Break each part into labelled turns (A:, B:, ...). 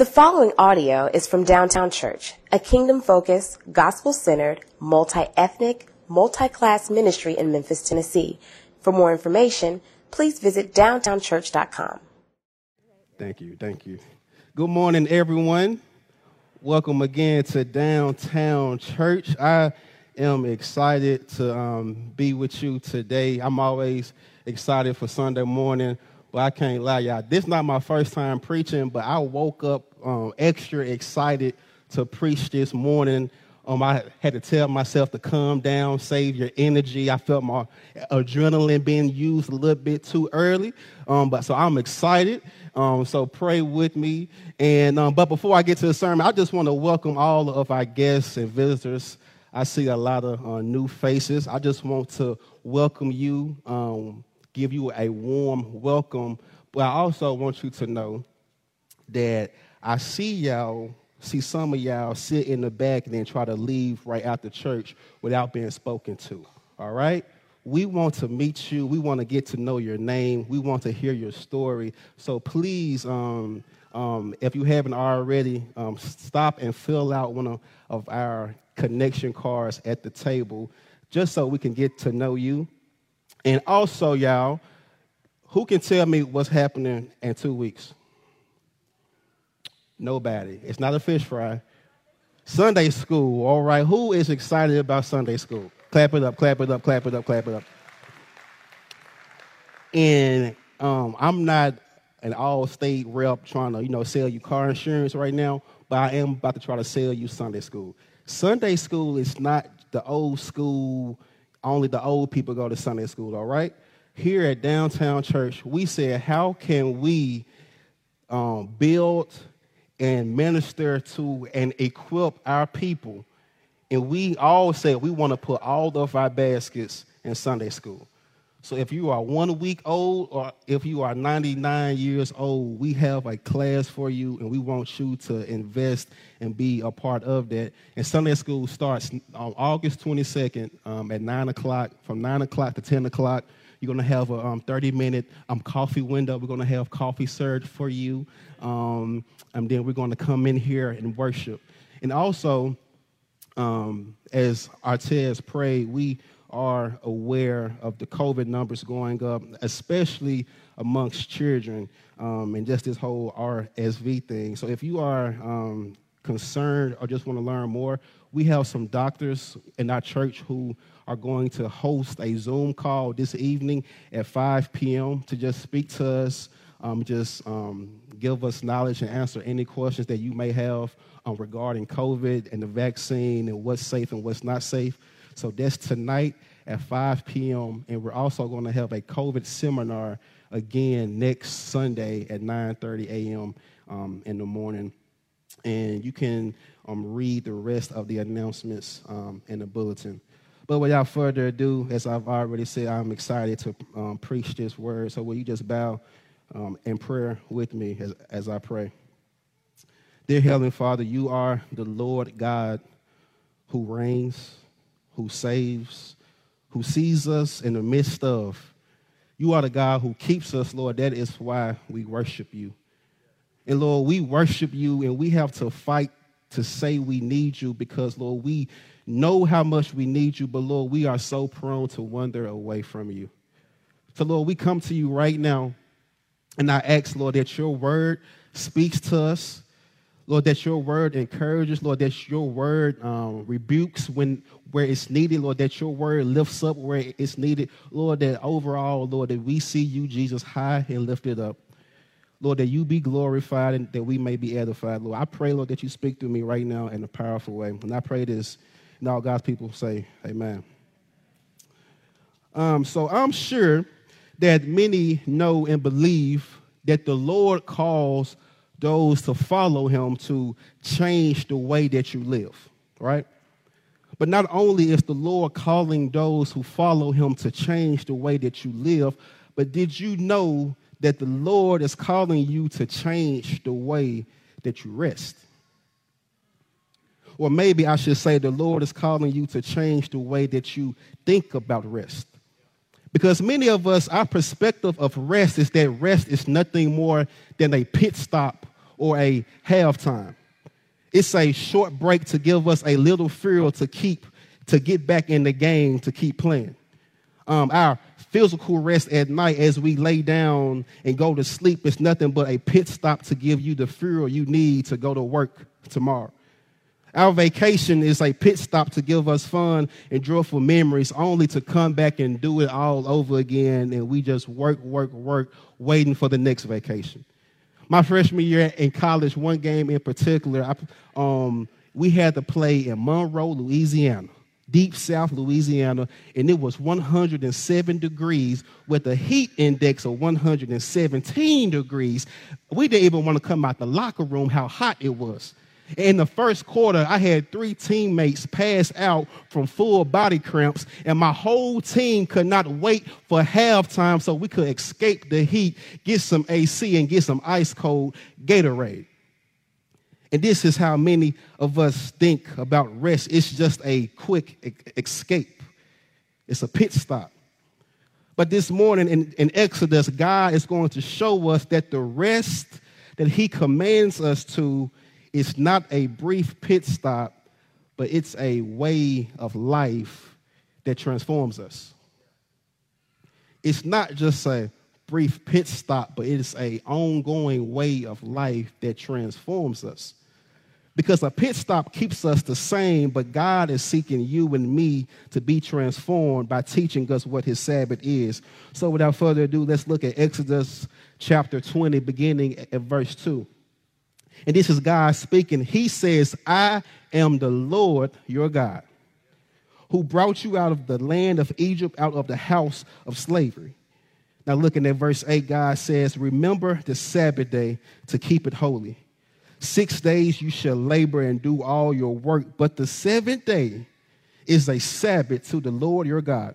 A: The following audio is from Downtown Church, a kingdom focused, gospel centered, multi ethnic, multi class ministry in Memphis, Tennessee. For more information, please visit downtownchurch.com.
B: Thank you. Thank you. Good morning, everyone. Welcome again to Downtown Church. I am excited to um, be with you today. I'm always excited for Sunday morning, but I can't lie, y'all. This is not my first time preaching, but I woke up um, extra excited to preach this morning. Um, I had to tell myself to calm down, save your energy. I felt my adrenaline being used a little bit too early, um, but so I'm excited. Um, so pray with me. And um, but before I get to the sermon, I just want to welcome all of our guests and visitors. I see a lot of uh, new faces. I just want to welcome you, um, give you a warm welcome. But I also want you to know that I see y'all, see some of y'all sit in the back and then try to leave right after church without being spoken to. All right? We want to meet you. We want to get to know your name. We want to hear your story. So please, um, um, if you haven't already, um, stop and fill out one of, of our connection cards at the table just so we can get to know you. And also, y'all, who can tell me what's happening in two weeks? Nobody. It's not a fish fry. Sunday school, all right. Who is excited about Sunday school? Clap it up, clap it up, clap it up, clap it up. And um, I'm not an Allstate rep trying to, you know, sell you car insurance right now, but I am about to try to sell you Sunday school. Sunday school is not the old school, only the old people go to Sunday school, all right? Here at Downtown Church, we said, how can we um, build and minister to and equip our people. And we all said we want to put all of our baskets in Sunday school. So if you are one week old or if you are 99 years old, we have a class for you and we want you to invest and be a part of that. And Sunday school starts on August 22nd um, at 9 o'clock, from 9 o'clock to 10 o'clock. You're going to have a um, 30 minute um, coffee window. We're going to have coffee served for you. Um, and then we're going to come in here and worship. And also, um, as Artez prayed, we are aware of the COVID numbers going up, especially amongst children, um, and just this whole RSV thing. So if you are um, concerned or just want to learn more, we have some doctors in our church who are going to host a Zoom call this evening at 5 p.m. to just speak to us, um, just um, give us knowledge and answer any questions that you may have um, regarding COVID and the vaccine and what's safe and what's not safe. So that's tonight at 5 p.m. And we're also going to have a COVID seminar again next Sunday at 9:30 a.m. Um, in the morning. And you can um, read the rest of the announcements um, in the bulletin. But without further ado, as I've already said, I'm excited to um, preach this word. So will you just bow um, in prayer with me as, as I pray? Dear Heavenly Father, you are the Lord God who reigns, who saves, who sees us in the midst of. You are the God who keeps us, Lord. That is why we worship you. And Lord, we worship you and we have to fight to say we need you because, Lord, we know how much we need you, but Lord, we are so prone to wander away from you. So, Lord, we come to you right now, and I ask, Lord, that your word speaks to us. Lord, that your word encourages, Lord, that your word um, rebukes when where it's needed, Lord, that your word lifts up where it's needed. Lord, that overall, Lord, that we see you, Jesus, high and lifted up. Lord, that you be glorified and that we may be edified, Lord. I pray, Lord, that you speak through me right now in a powerful way. And I pray this and all God's people say, Amen. Um, so I'm sure that many know and believe that the Lord calls those to follow him to change the way that you live, right? But not only is the Lord calling those who follow him to change the way that you live, but did you know that the Lord is calling you to change the way that you rest? Or maybe I should say the Lord is calling you to change the way that you think about rest. Because many of us, our perspective of rest is that rest is nothing more than a pit stop or a halftime. It's a short break to give us a little fuel to keep, to get back in the game, to keep playing. Um, our physical rest at night as we lay down and go to sleep is nothing but a pit stop to give you the fuel you need to go to work tomorrow. Our vacation is a pit stop to give us fun and joyful memories, only to come back and do it all over again. And we just work, work, work, waiting for the next vacation. My freshman year in college, one game in particular, I, um, we had to play in Monroe, Louisiana, deep South Louisiana, and it was 107 degrees with a heat index of 117 degrees. We didn't even want to come out the locker room how hot it was. In the first quarter, I had three teammates pass out from full body cramps, and my whole team could not wait for halftime so we could escape the heat, get some AC, and get some ice cold Gatorade. And this is how many of us think about rest. It's just a quick escape, it's a pit stop. But this morning in, in Exodus, God is going to show us that the rest that He commands us to it's not a brief pit stop, but it's a way of life that transforms us. It's not just a brief pit stop, but it's a ongoing way of life that transforms us. Because a pit stop keeps us the same, but God is seeking you and me to be transformed by teaching us what his Sabbath is. So without further ado, let's look at Exodus chapter 20, beginning at verse 2 and this is God speaking. He says, I am the Lord your God, who brought you out of the land of Egypt, out of the house of slavery. Now, looking at verse 8, God says, Remember the Sabbath day to keep it holy. Six days you shall labor and do all your work, but the seventh day is a Sabbath to the Lord your God.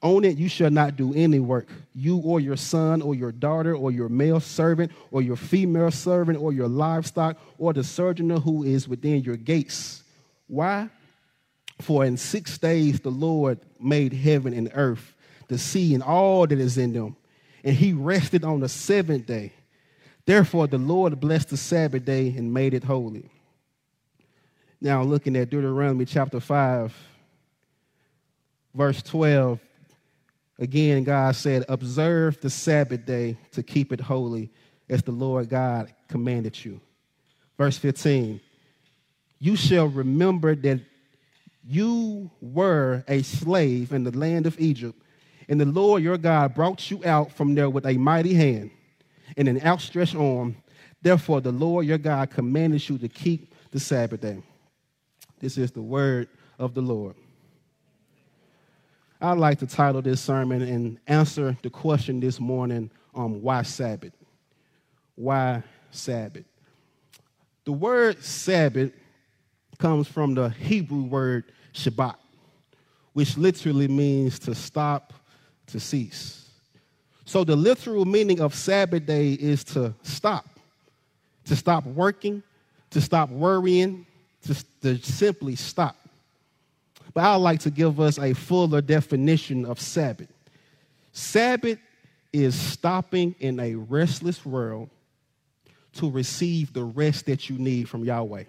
B: On it you shall not do any work, you or your son or your daughter or your male servant or your female servant or your livestock or the sojourner who is within your gates. Why? For in six days the Lord made heaven and earth, the sea and all that is in them, and he rested on the seventh day. Therefore the Lord blessed the Sabbath day and made it holy. Now, looking at Deuteronomy chapter 5, verse 12 Again, God said, Observe the Sabbath day to keep it holy as the Lord God commanded you. Verse 15 You shall remember that you were a slave in the land of Egypt, and the Lord your God brought you out from there with a mighty hand and an outstretched arm. Therefore, the Lord your God commanded you to keep the Sabbath day. This is the word of the Lord. I'd like to title this sermon and answer the question this morning um, why Sabbath? Why Sabbath? The word Sabbath comes from the Hebrew word Shabbat, which literally means to stop, to cease. So the literal meaning of Sabbath day is to stop, to stop working, to stop worrying, to, to simply stop. But I'd like to give us a fuller definition of Sabbath. Sabbath is stopping in a restless world to receive the rest that you need from Yahweh.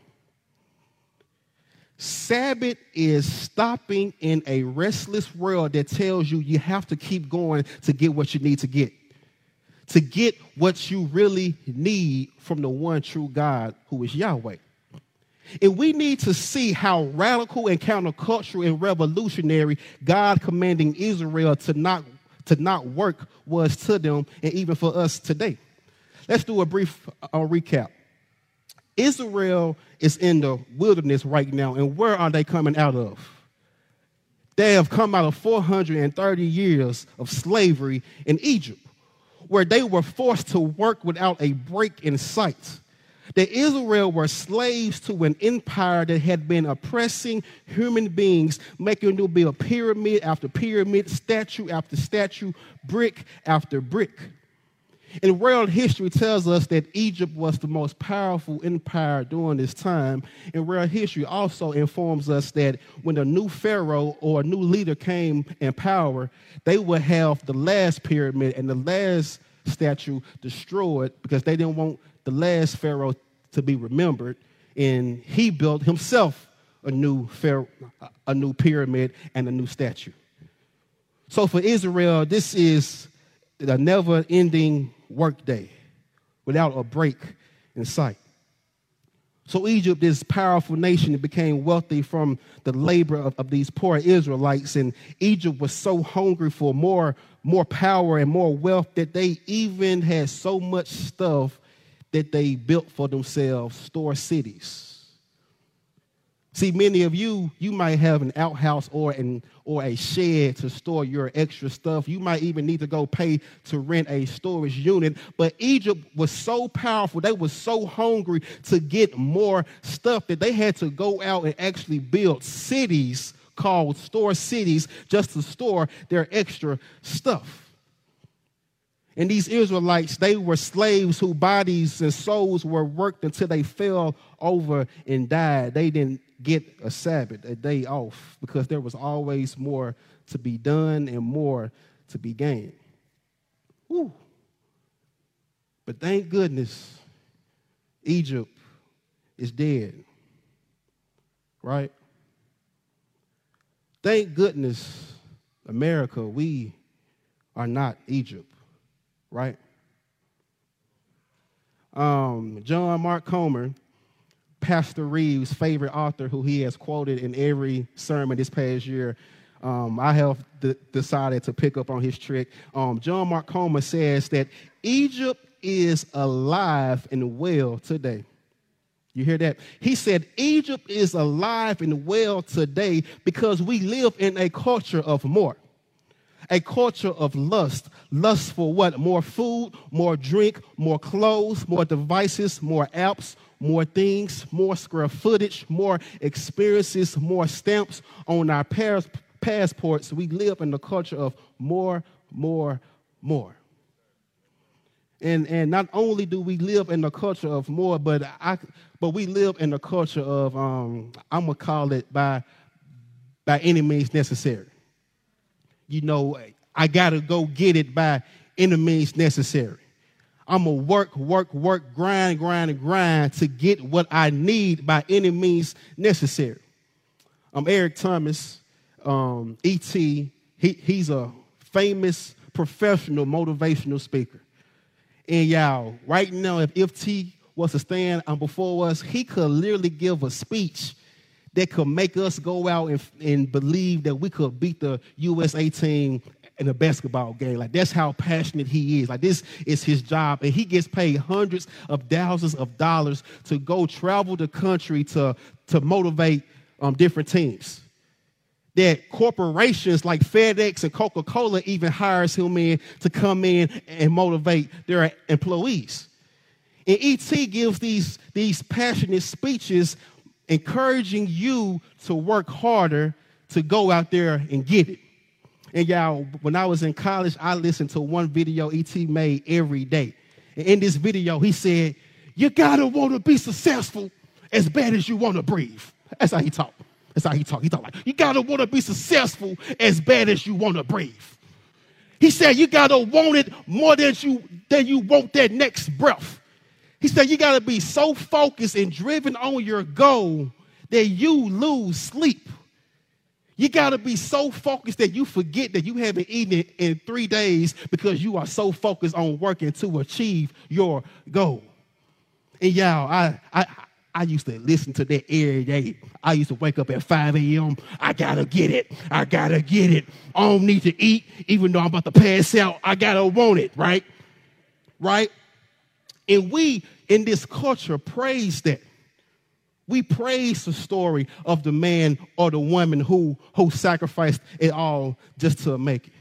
B: Sabbath is stopping in a restless world that tells you you have to keep going to get what you need to get, to get what you really need from the one true God who is Yahweh. And we need to see how radical and countercultural and revolutionary God commanding Israel to not, to not work was to them and even for us today. Let's do a brief uh, recap. Israel is in the wilderness right now, and where are they coming out of? They have come out of 430 years of slavery in Egypt, where they were forced to work without a break in sight that Israel were slaves to an empire that had been oppressing human beings, making them build pyramid after pyramid, statue after statue, brick after brick. And world history tells us that Egypt was the most powerful empire during this time. And world history also informs us that when a new pharaoh or a new leader came in power, they would have the last pyramid and the last statue destroyed because they didn't want the last Pharaoh to be remembered, and he built himself a new, pharaoh, a new pyramid and a new statue. So for Israel, this is a never ending workday without a break in sight. So Egypt, this powerful nation, became wealthy from the labor of, of, these poor Israelites. And Egypt was so hungry for more, more power and more wealth that they even had so much stuff that they built for themselves store cities. See, many of you, you might have an outhouse or an or a shed to store your extra stuff. You might even need to go pay to rent a storage unit. But Egypt was so powerful, they were so hungry to get more stuff that they had to go out and actually build cities called store cities just to store their extra stuff. And these Israelites, they were slaves whose bodies and souls were worked until they fell over and died. They didn't get a Sabbath, a day off, because there was always more to be done and more to be gained. Whew. But thank goodness Egypt is dead. Right? Thank goodness America, we are not Egypt. Right? Um, John Mark Comer Pastor Reeves' favorite author, who he has quoted in every sermon this past year. Um, I have d- decided to pick up on his trick. Um, John Mark Comer says that Egypt is alive and well today. You hear that? He said Egypt is alive and well today because we live in a culture of more a culture of lust. Lust for what? More food, more drink, more clothes, more devices, more apps, more things, more square footage, more experiences, more stamps on our passports. We live in the culture of more, more, more. And, and not only do we live in the culture of more, but I, but we live in the culture of um, I'm gonna call it by by any means necessary. You know, I gotta go get it by any means necessary. I'm going to work, work, work, grind, grind, and grind to get what I need by any means necessary. I'm Eric Thomas, um, E.T. He, he's a famous professional motivational speaker. And y'all, right now, if, if T was to stand before us, he could literally give a speech that could make us go out and, and believe that we could beat the USA team in a basketball game. Like that's how passionate he is. Like this is his job, and he gets paid hundreds of thousands of dollars to go travel the country to to motivate um, different teams. That corporations like FedEx and Coca Cola even hires him in to come in and motivate their employees. And ET gives these, these passionate speeches encouraging you to work harder to go out there and get it. And y'all, when I was in college, I listened to one video ET made every day. And in this video, he said, You gotta wanna be successful as bad as you wanna breathe. That's how he talked. That's how he talked. He talked like, You gotta wanna be successful as bad as you wanna breathe. He said, You gotta want it more than you, than you want that next breath. He said, You gotta be so focused and driven on your goal that you lose sleep you got to be so focused that you forget that you haven't eaten in three days because you are so focused on working to achieve your goal. And y'all, I, I, I used to listen to that every day. I used to wake up at 5 a.m. I gotta get it. I gotta get it. I don't need to eat, even though I'm about to pass out. I gotta want it, right? Right? And we in this culture praise that. We praise the story of the man or the woman who, who sacrificed it all just to make it.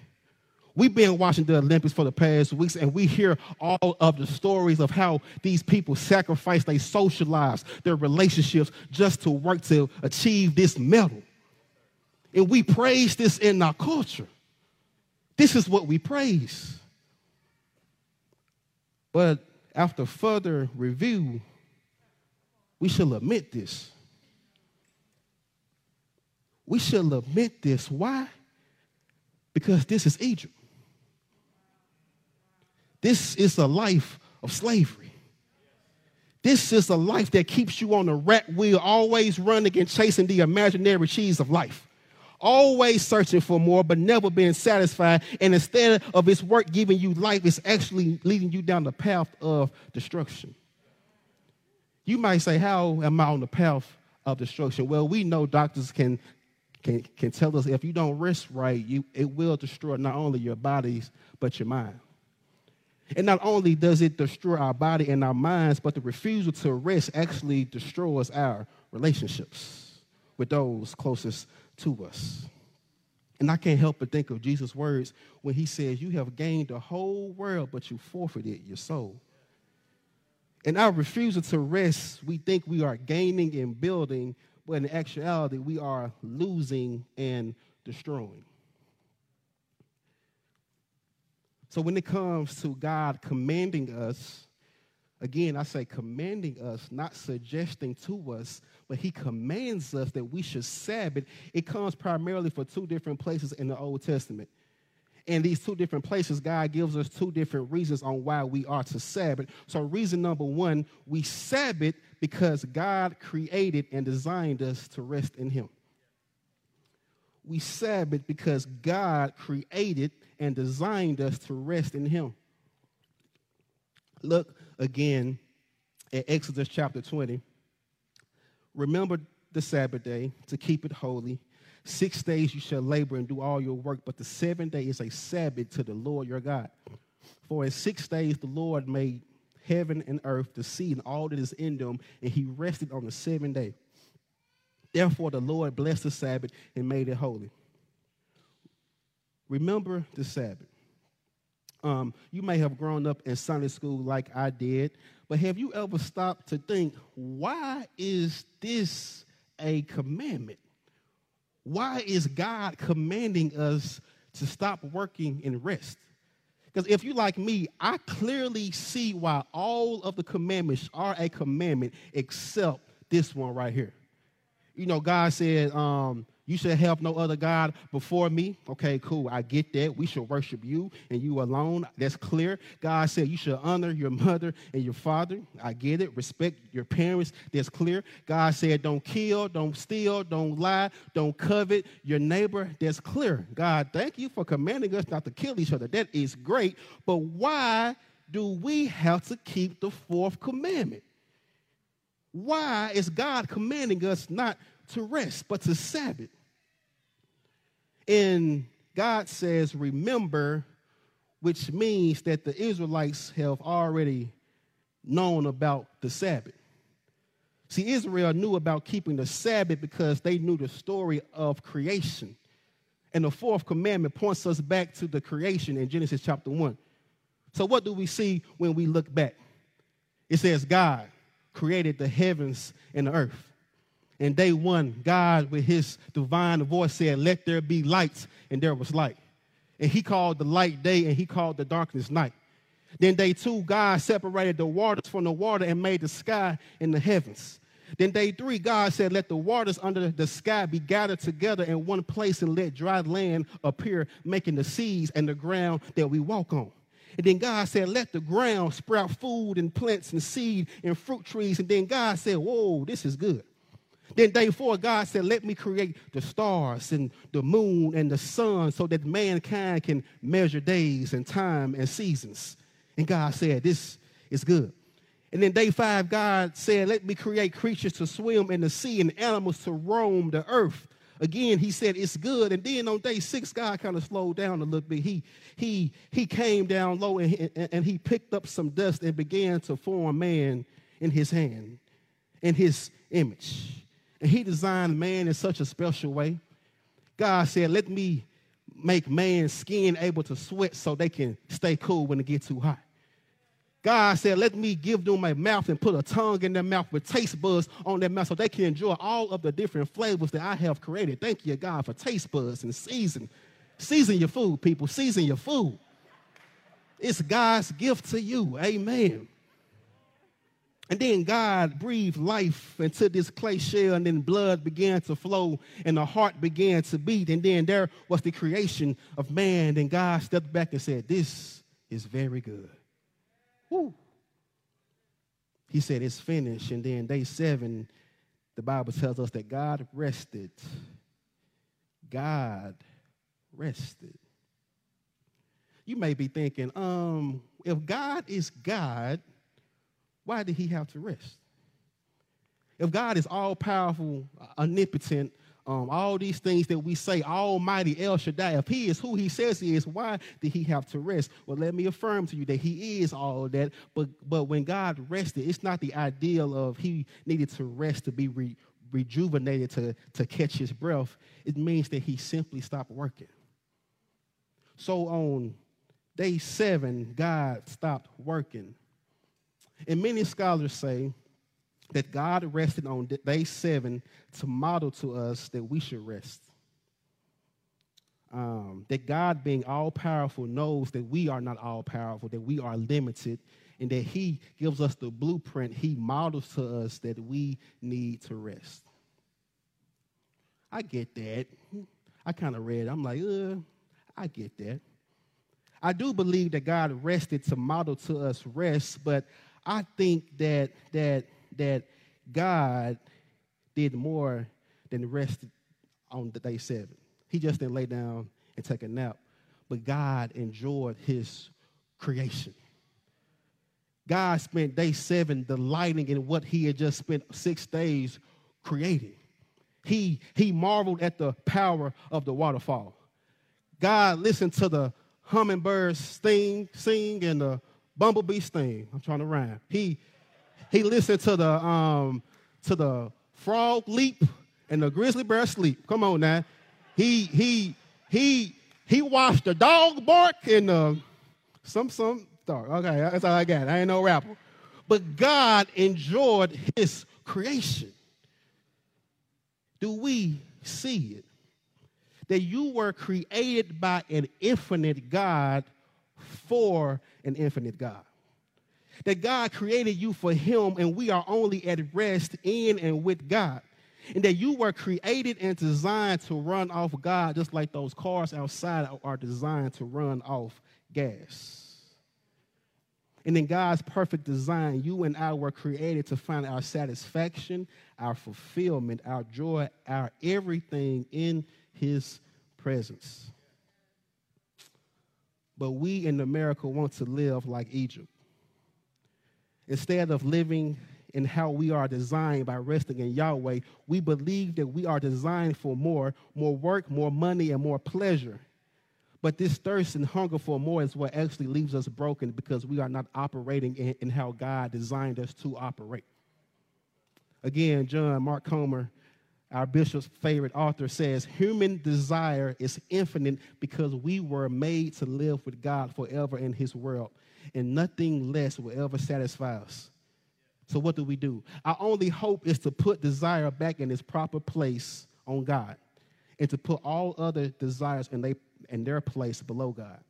B: We've been watching the Olympics for the past weeks, and we hear all of the stories of how these people sacrifice their social lives, their relationships, just to work to achieve this medal. And we praise this in our culture. This is what we praise. But after further review, we shall admit this. We shall admit this. Why? Because this is Egypt. This is a life of slavery. This is a life that keeps you on the rat wheel, always running and chasing the imaginary cheese of life. Always searching for more, but never being satisfied. And instead of its work giving you life, it's actually leading you down the path of destruction. You might say, How am I on the path of destruction? Well, we know doctors can, can, can tell us if you don't rest right, you, it will destroy not only your bodies, but your mind. And not only does it destroy our body and our minds, but the refusal to rest actually destroys our relationships with those closest to us. And I can't help but think of Jesus' words when he says, You have gained the whole world, but you forfeited your soul. In our refusal to rest, we think we are gaining and building, but in actuality, we are losing and destroying. So when it comes to God commanding us, again, I say commanding us, not suggesting to us, but He commands us that we should Sabbath. It comes primarily for two different places in the Old Testament. And these two different places, God gives us two different reasons on why we are to Sabbath. So, reason number one, we Sabbath because God created and designed us to rest in Him. We Sabbath because God created and designed us to rest in Him. Look again at Exodus chapter 20. Remember the Sabbath day to keep it holy. Six days you shall labor and do all your work, but the seventh day is a Sabbath to the Lord your God. For in six days the Lord made heaven and earth, the sea, and all that is in them, and he rested on the seventh day. Therefore the Lord blessed the Sabbath and made it holy. Remember the Sabbath. Um, you may have grown up in Sunday school like I did, but have you ever stopped to think, why is this a commandment? Why is God commanding us to stop working and rest? Because if you like me, I clearly see why all of the commandments are a commandment except this one right here. You know, God said, um, you should have no other God before me. Okay, cool. I get that. We should worship you and you alone. That's clear. God said you should honor your mother and your father. I get it. Respect your parents. That's clear. God said don't kill, don't steal, don't lie, don't covet your neighbor. That's clear. God, thank you for commanding us not to kill each other. That is great. But why do we have to keep the fourth commandment? Why is God commanding us not to rest, but to Sabbath. And God says, remember, which means that the Israelites have already known about the Sabbath. See, Israel knew about keeping the Sabbath because they knew the story of creation. And the fourth commandment points us back to the creation in Genesis chapter 1. So, what do we see when we look back? It says, God created the heavens and the earth. In day one, God, with his divine voice, said, Let there be lights, and there was light. And he called the light day, and he called the darkness night. Then day two, God separated the waters from the water and made the sky and the heavens. Then day three, God said, Let the waters under the sky be gathered together in one place and let dry land appear, making the seas and the ground that we walk on. And then God said, Let the ground sprout food and plants and seed and fruit trees. And then God said, Whoa, this is good. Then day four, God said, Let me create the stars and the moon and the sun so that mankind can measure days and time and seasons. And God said, This is good. And then day five, God said, Let me create creatures to swim in the sea and animals to roam the earth. Again, he said it's good. And then on day six, God kind of slowed down a little bit. He he he came down low and, and, and he picked up some dust and began to form man in his hand, in his image. And he designed man in such a special way. God said, Let me make man's skin able to sweat so they can stay cool when it gets too hot. God said, Let me give them a mouth and put a tongue in their mouth with taste buds on their mouth so they can enjoy all of the different flavors that I have created. Thank you, God, for taste buds and season. Season your food, people. Season your food. It's God's gift to you. Amen. And then God breathed life into this clay shell, and then blood began to flow, and the heart began to beat. And then there was the creation of man. And God stepped back and said, This is very good. Woo. he said, It's finished. And then day seven, the Bible tells us that God rested. God rested. You may be thinking, um, if God is God, why did he have to rest? If God is all powerful, omnipotent, um, all these things that we say, Almighty El Shaddai, if He is who He says He is, why did He have to rest? Well, let me affirm to you that He is all that. But but when God rested, it's not the ideal of He needed to rest to be re, rejuvenated to to catch His breath. It means that He simply stopped working. So on day seven, God stopped working, and many scholars say that God rested on day seven to model to us that we should rest. Um, that God, being all powerful, knows that we are not all powerful, that we are limited, and that He gives us the blueprint, He models to us that we need to rest. I get that. I kind of read, I'm like, uh, I get that. I do believe that God rested to model to us rest, but I think that that that God did more than rest on the day seven. He just didn't lay down and take a nap, but God enjoyed his creation. God spent day seven delighting in what he had just spent six days creating. He, he marveled at the power of the waterfall. God listened to the hummingbirds sing, sing, and the bumblebee sting. I'm trying to rhyme. He, he listened to the um, to the frog leap and the grizzly bear sleep. Come on now. He he he he watched the dog bark and the some some dog. Okay, that's all I got. I ain't no rapper. But God enjoyed his creation. Do we see it? That you were created by an infinite God for an infinite God that God created you for Him, and we are only at rest in and with God. And that you were created and designed to run off God, just like those cars outside are designed to run off gas. And in God's perfect design, you and I were created to find our satisfaction, our fulfillment, our joy, our everything in His presence. But we in America want to live like Egypt. Instead of living in how we are designed by resting in Yahweh, we believe that we are designed for more, more work, more money, and more pleasure. But this thirst and hunger for more is what actually leaves us broken because we are not operating in, in how God designed us to operate. Again, John Mark Comer, our bishop's favorite author, says human desire is infinite because we were made to live with God forever in his world and nothing less will ever satisfy us. So, what do we do? Our only hope is to put desire back in its proper place on God and to put all other desires in, they, in their place below God.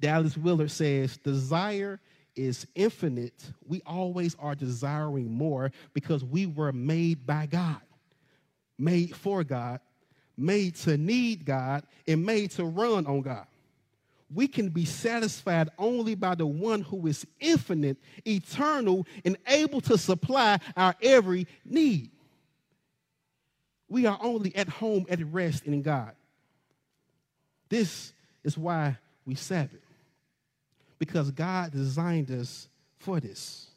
B: Dallas Willard says, Desire is infinite. We always are desiring more because we were made by God, made for God, made to need God, and made to run on God we can be satisfied only by the one who is infinite, eternal, and able to supply our every need. We are only at home at rest in God. This is why we Sabbath, because God designed us for this.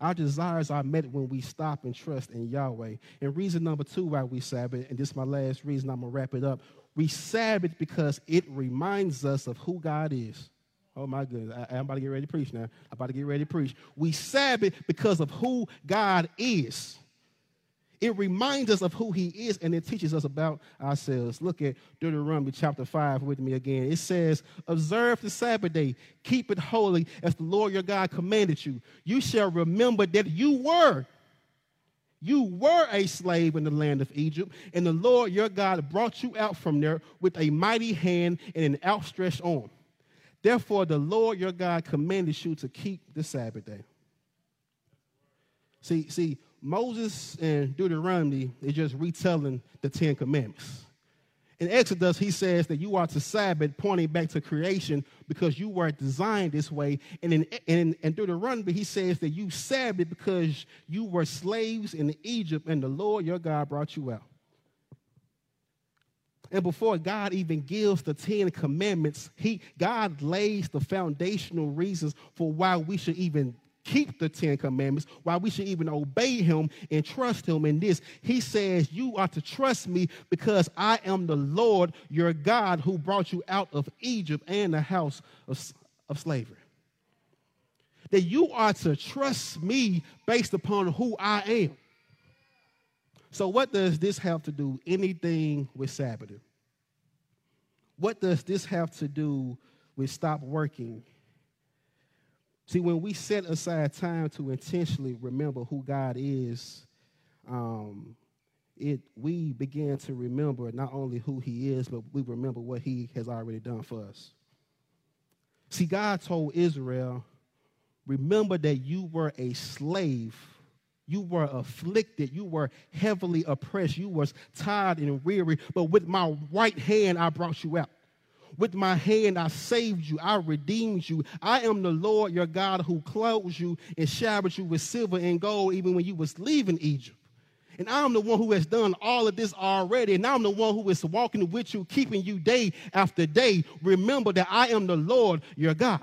B: Our desires are met when we stop and trust in Yahweh. And reason number two why we Sabbath, and this is my last reason, I'm going to wrap it up. We Sabbath because it reminds us of who God is. Oh my goodness, I, am about to get ready to preach now. I'm about to get ready to preach. We Sabbath because of who God is. It reminds us of who he is and it teaches us about ourselves. Look at Deuteronomy chapter 5 with me again. It says, Observe the Sabbath day, keep it holy as the Lord your God commanded you. You shall remember that you were. You were a slave in the land of Egypt, and the Lord your God brought you out from there with a mighty hand and an outstretched arm. Therefore, the Lord your God commanded you to keep the Sabbath day. See, see, Moses and Deuteronomy is just retelling the Ten Commandments. In Exodus, he says that you are to Sabbath, pointing back to creation because you were designed this way. And in, in, in Deuteronomy, he says that you Sabbath because you were slaves in Egypt and the Lord your God brought you out. And before God even gives the Ten Commandments, he, God lays the foundational reasons for why we should even keep the Ten Commandments, why we should even obey Him and trust Him in this. He says, You are to trust me because I am the Lord your God who brought you out of Egypt and the house of, of slavery. That you are to trust me based upon who I am. So, what does this have to do anything with Sabbath? What does this have to do with stop working? See, when we set aside time to intentionally remember who God is, um, it we begin to remember not only who He is, but we remember what He has already done for us. See, God told Israel, remember that you were a slave you were afflicted. You were heavily oppressed. You was tired and weary. But with my right hand, I brought you out. With my hand, I saved you. I redeemed you. I am the Lord your God who clothes you and showered you with silver and gold even when you was leaving Egypt. And I'm the one who has done all of this already. And I'm the one who is walking with you, keeping you day after day. Remember that I am the Lord your God.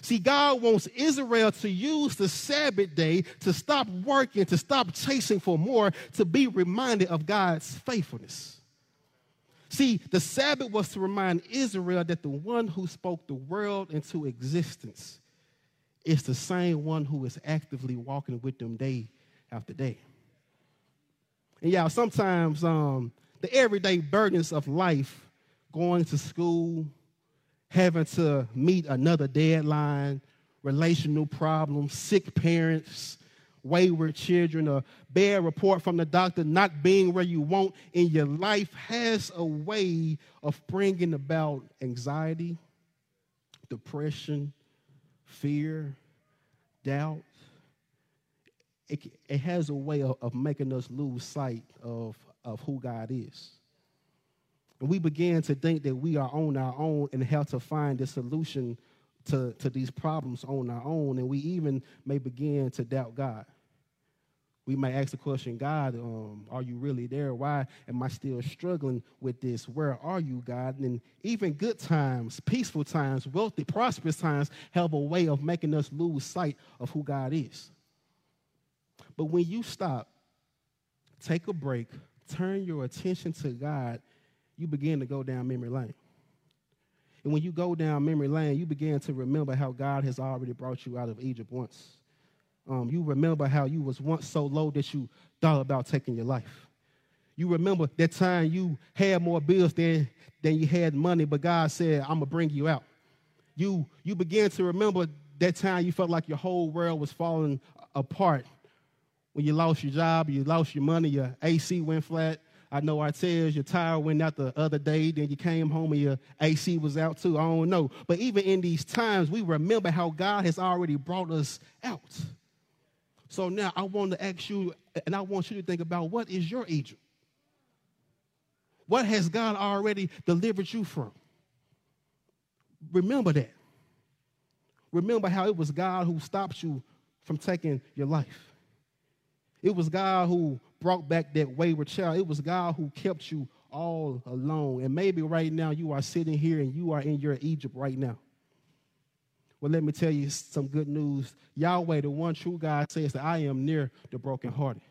B: See, God wants Israel to use the Sabbath day to stop working, to stop chasing for more, to be reminded of God's faithfulness. See, the Sabbath was to remind Israel that the one who spoke the world into existence is the same one who is actively walking with them day after day. And y'all, sometimes um, the everyday burdens of life, going to school, having to meet another deadline, relational problems, sick parents, wayward children, a bad report from the doctor, not being where you want in your life has a way of bringing about anxiety, depression, fear, doubt. It, it has a way of, of making us lose sight of, of who God is. And we begin to think that we are on our own and have to find a solution to, to these problems on our own. And we even may begin to doubt God. We may ask the question, God, um, are you really there? Why am I still struggling with this? Where are you, God? And even good times, peaceful times, wealthy, prosperous times have a way of making us lose sight of who God is. But when you stop, take a break, turn your attention to God, you begin to go down memory lane. And when you go down memory lane, you begin to remember how God has already brought you out of Egypt once. Um, you remember how you was once so low that you thought about taking your life. You remember that time you had more bills than, than you had money, but God said, I'm going to bring you out. You, you begin to remember that time you felt like your whole world was falling apart. When you lost your job, you lost your money, your AC went flat, I know Artez, your tire went out the other day, then you came home and your AC was out too. I don't know. But even in these times, we remember how God has already brought us out. So now I want to ask you, and I want you to think about what is your Egypt? What has God already delivered you from? Remember that. Remember how it was God who stopped you from taking your life. It was God who brought back that wayward child. It was God who kept you all alone. And maybe right now you are sitting here and you are in your Egypt right now. Well, let me tell you some good news. Yahweh, the one true God, says that I am near the brokenhearted.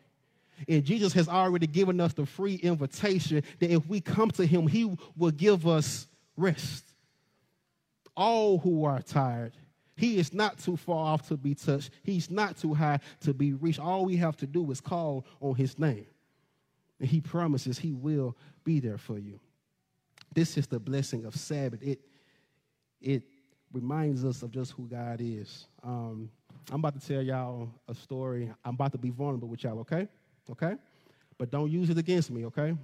B: And Jesus has already given us the free invitation that if we come to him, he will give us rest. All who are tired he is not too far off to be touched. He's not too high to be reached. All we have to do is call on his name. And he promises he will be there for you. This is the blessing of Sabbath. It, it reminds us of just who God is. Um, I'm about to tell y'all a story. I'm about to be vulnerable with y'all, okay? Okay? But don't use it against me, okay?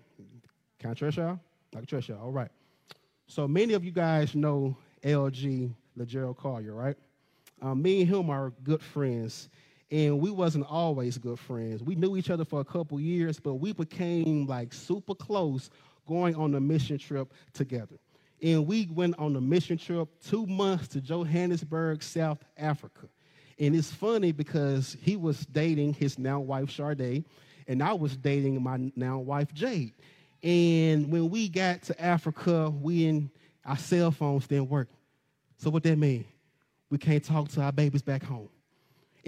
B: Can I trust y'all? I can trust y'all. All right. So many of you guys know LG LeGerald Collier, right? Um, me and him are good friends, and we wasn't always good friends. We knew each other for a couple years, but we became like super close going on a mission trip together. And we went on a mission trip two months to Johannesburg, South Africa. And it's funny because he was dating his now wife, Sade, and I was dating my now wife, Jade. And when we got to Africa, we in our cell phones didn't work. So what that mean? We can't talk to our babies back home.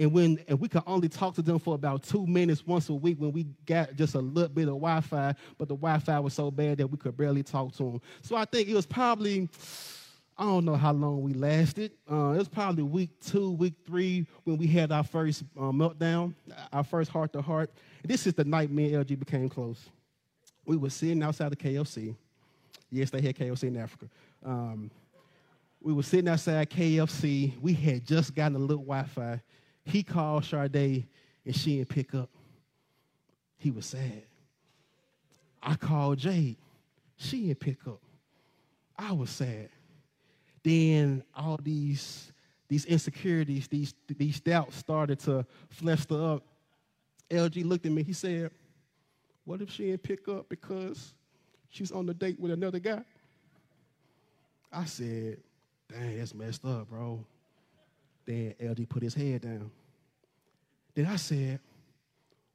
B: And when and we could only talk to them for about two minutes once a week when we got just a little bit of Wi-Fi, but the Wi-Fi was so bad that we could barely talk to them. So I think it was probably I don't know how long we lasted. Uh, it was probably week two, week three when we had our first uh, meltdown, our first heart to heart. This is the night me and LG became close. We were sitting outside the KFC. Yes, they had KFC in Africa. Um, we were sitting outside KFC. We had just gotten a little Wi-Fi. He called Sade and she didn't pick up. He was sad. I called Jade. She didn't pick up. I was sad then all these these insecurities, these these doubts started to fester up. LG looked at me. He said, "What if she didn't pick up because she's on the date with another guy?" I said, "Dang, that's messed up, bro." Then LG put his head down. Then I said,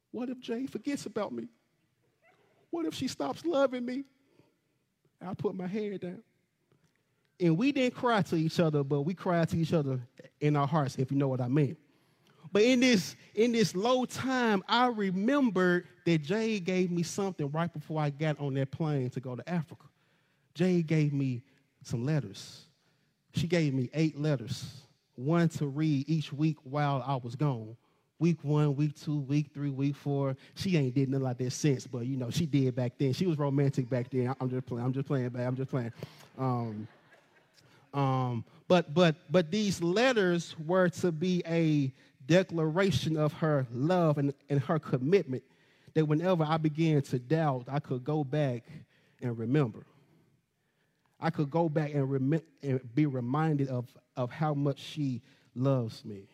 B: "What if Jay forgets about me? What if she stops loving me?" I put my head down. And we didn't cry to each other, but we cried to each other in our hearts, if you know what I mean. But in this in this low time, I remembered that Jay gave me something right before I got on that plane to go to Africa. Jay gave me some letters. She gave me eight letters, one to read each week while I was gone. Week one, week two, week three, week four. She ain't did nothing like that since, but you know she did back then. She was romantic back then. I'm just playing. I'm just playing. I'm just playing. Um, um, but but but these letters were to be a declaration of her love and, and her commitment that whenever I began to doubt, I could go back and remember. I could go back and, rem- and be reminded of, of how much she loves me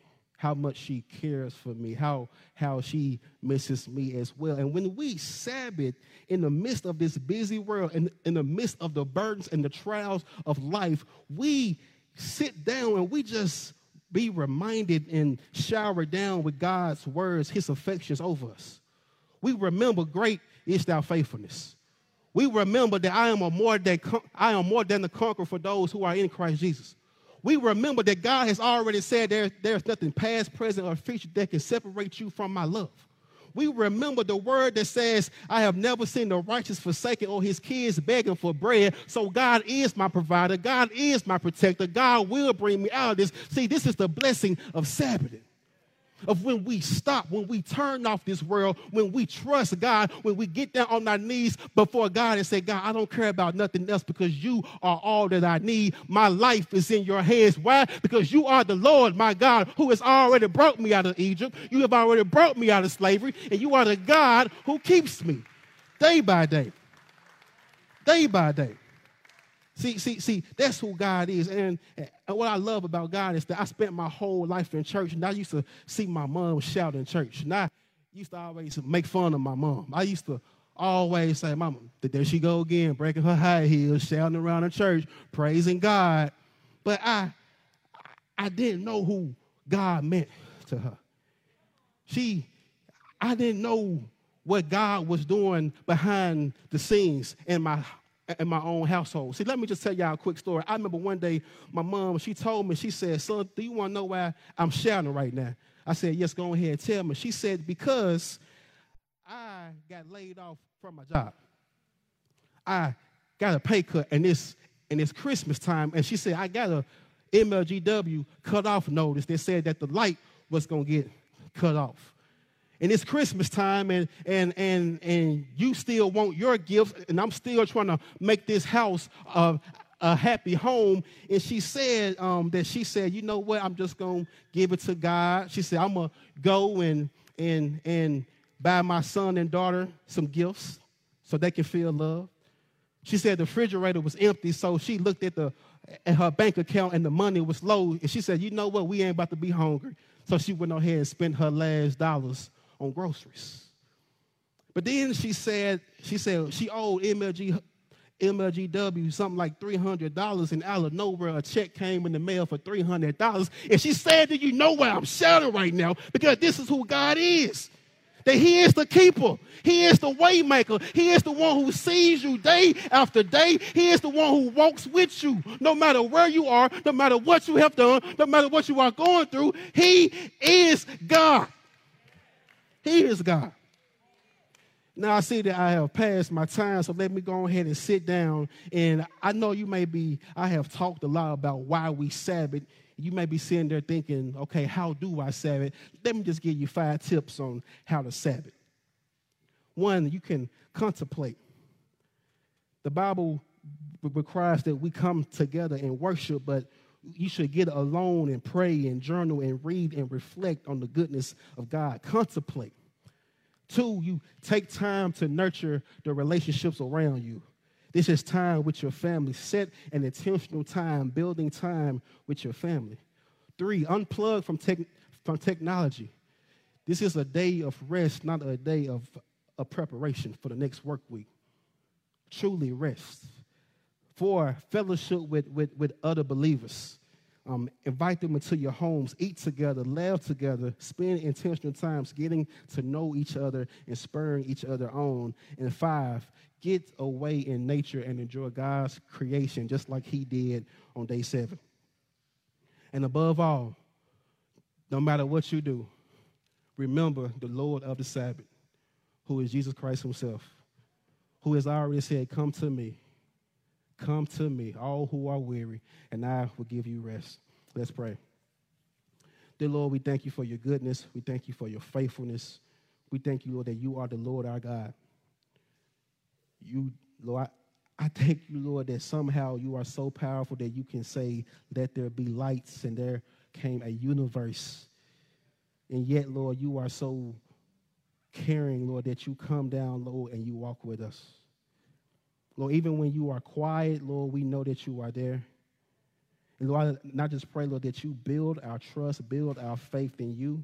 B: how much she cares for me, how, how she misses me as well. And when we Sabbath in the midst of this busy world and in the midst of the burdens and the trials of life, we sit down and we just be reminded and shower down with God's words, his affections over us. We remember great is thy faithfulness. We remember that I am more than I am more than the conqueror for those who are in Christ Jesus we remember that God has already said there, there's nothing past, present, or future that can separate you from my love. We remember the word that says, I have never seen the righteous forsaken or his kids begging for bread. So God is my provider. God is my protector. God will bring me out of this. See, this is the blessing of Sabbath of when we stop, when we turn off this world, when we trust God, when we get down on our knees before God and say, God, I don't care about nothing else because you are all that I need. My life is in your hands. Why? Because you are the Lord, my God, who has already brought me out of Egypt. You have already brought me out of slavery, and you are the God who keeps me day by day. Day by day. See, see, see, that's who God is. And, and what I love about God is that I spent my whole life in church, and I used to see my mom shout in church. And I used to always make fun of my mom. I used to always say, Mama, there she go again, breaking her high heels, shouting around the church, praising God. But I I didn't know who God meant to her. She, I didn't know what God was doing behind the scenes in my in my own household. See, let me just tell y'all a quick story. I remember one day my mom, she told me, she said, son, do you want to know why I'm shouting right now? I said, yes, go ahead and tell me. She said, because I got laid off from my job. I got a pay cut and it's and it's Christmas time. And she said, I got a MLGW cut off notice that said that the light was gonna get cut off and it's Christmas time and and and and you still want your gifts and I'm still trying to make this house a, a happy home. And she said um, that she said, you know what, I'm just gonna give it to God. She said, I'm gonna go and and and buy my son and daughter some gifts so they can feel love. She said the refrigerator was empty, so she looked at the at her bank account and the money was low. And she said, you know what, we ain't about to be hungry. So she went ahead and spent her last dollars on groceries. But then she said, she said she owed MLG MLGW something like $300, and out of nowhere, a check came in the mail for $300. And she said, Do you know why I'm shouting right now? Because this is who God is. That He is the keeper. He is the waymaker. He is the one who sees you day after day. He is the one who walks with you, no matter where you are, no matter what you have done, no matter what you are going through. He is God. He is God. Now I see that I have passed my time, so let me go ahead and sit down. And I know you may be, I have talked a lot about why we Sabbath. You may be sitting there thinking, okay, how do I Sabbath? Let me just give you five tips on how to Sabbath. One, you can contemplate. The Bible requires that we come together and worship, but you should get alone and pray and journal and read and reflect on the goodness of God. Contemplate. Two, you take time to nurture the relationships around you. This is time with your family. Set an intentional time, building time with your family. Three, unplug from, tech, from technology. This is a day of rest, not a day of, of preparation for the next work week. Truly rest. Four, fellowship with, with, with other believers. Um, invite them into your homes, eat together, laugh together, spend intentional times getting to know each other and spurring each other on. And five, get away in nature and enjoy God's creation just like He did on day seven. And above all, no matter what you do, remember the Lord of the Sabbath, who is Jesus Christ Himself, who has already said, Come to me Come to me, all who are weary, and I will give you rest. Let's pray. Dear Lord, we thank you for your goodness. We thank you for your faithfulness. We thank you, Lord, that you are the Lord our God. You, Lord, I, I thank you, Lord, that somehow you are so powerful that you can say, Let there be lights, and there came a universe. And yet, Lord, you are so caring, Lord, that you come down, Lord, and you walk with us. Lord, even when you are quiet, Lord, we know that you are there. And Lord, not just pray, Lord, that you build our trust, build our faith in you.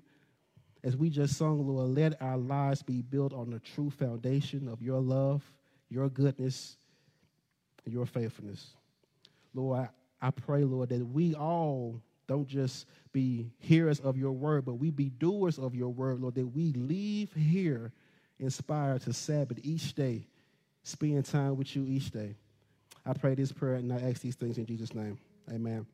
B: As we just sung, Lord, let our lives be built on the true foundation of your love, your goodness, your faithfulness. Lord, I, I pray, Lord, that we all don't just be hearers of your word, but we be doers of your word, Lord, that we leave here inspired to Sabbath each day spend time with you each day. I pray this prayer and I ask these things in Jesus' name. Amen.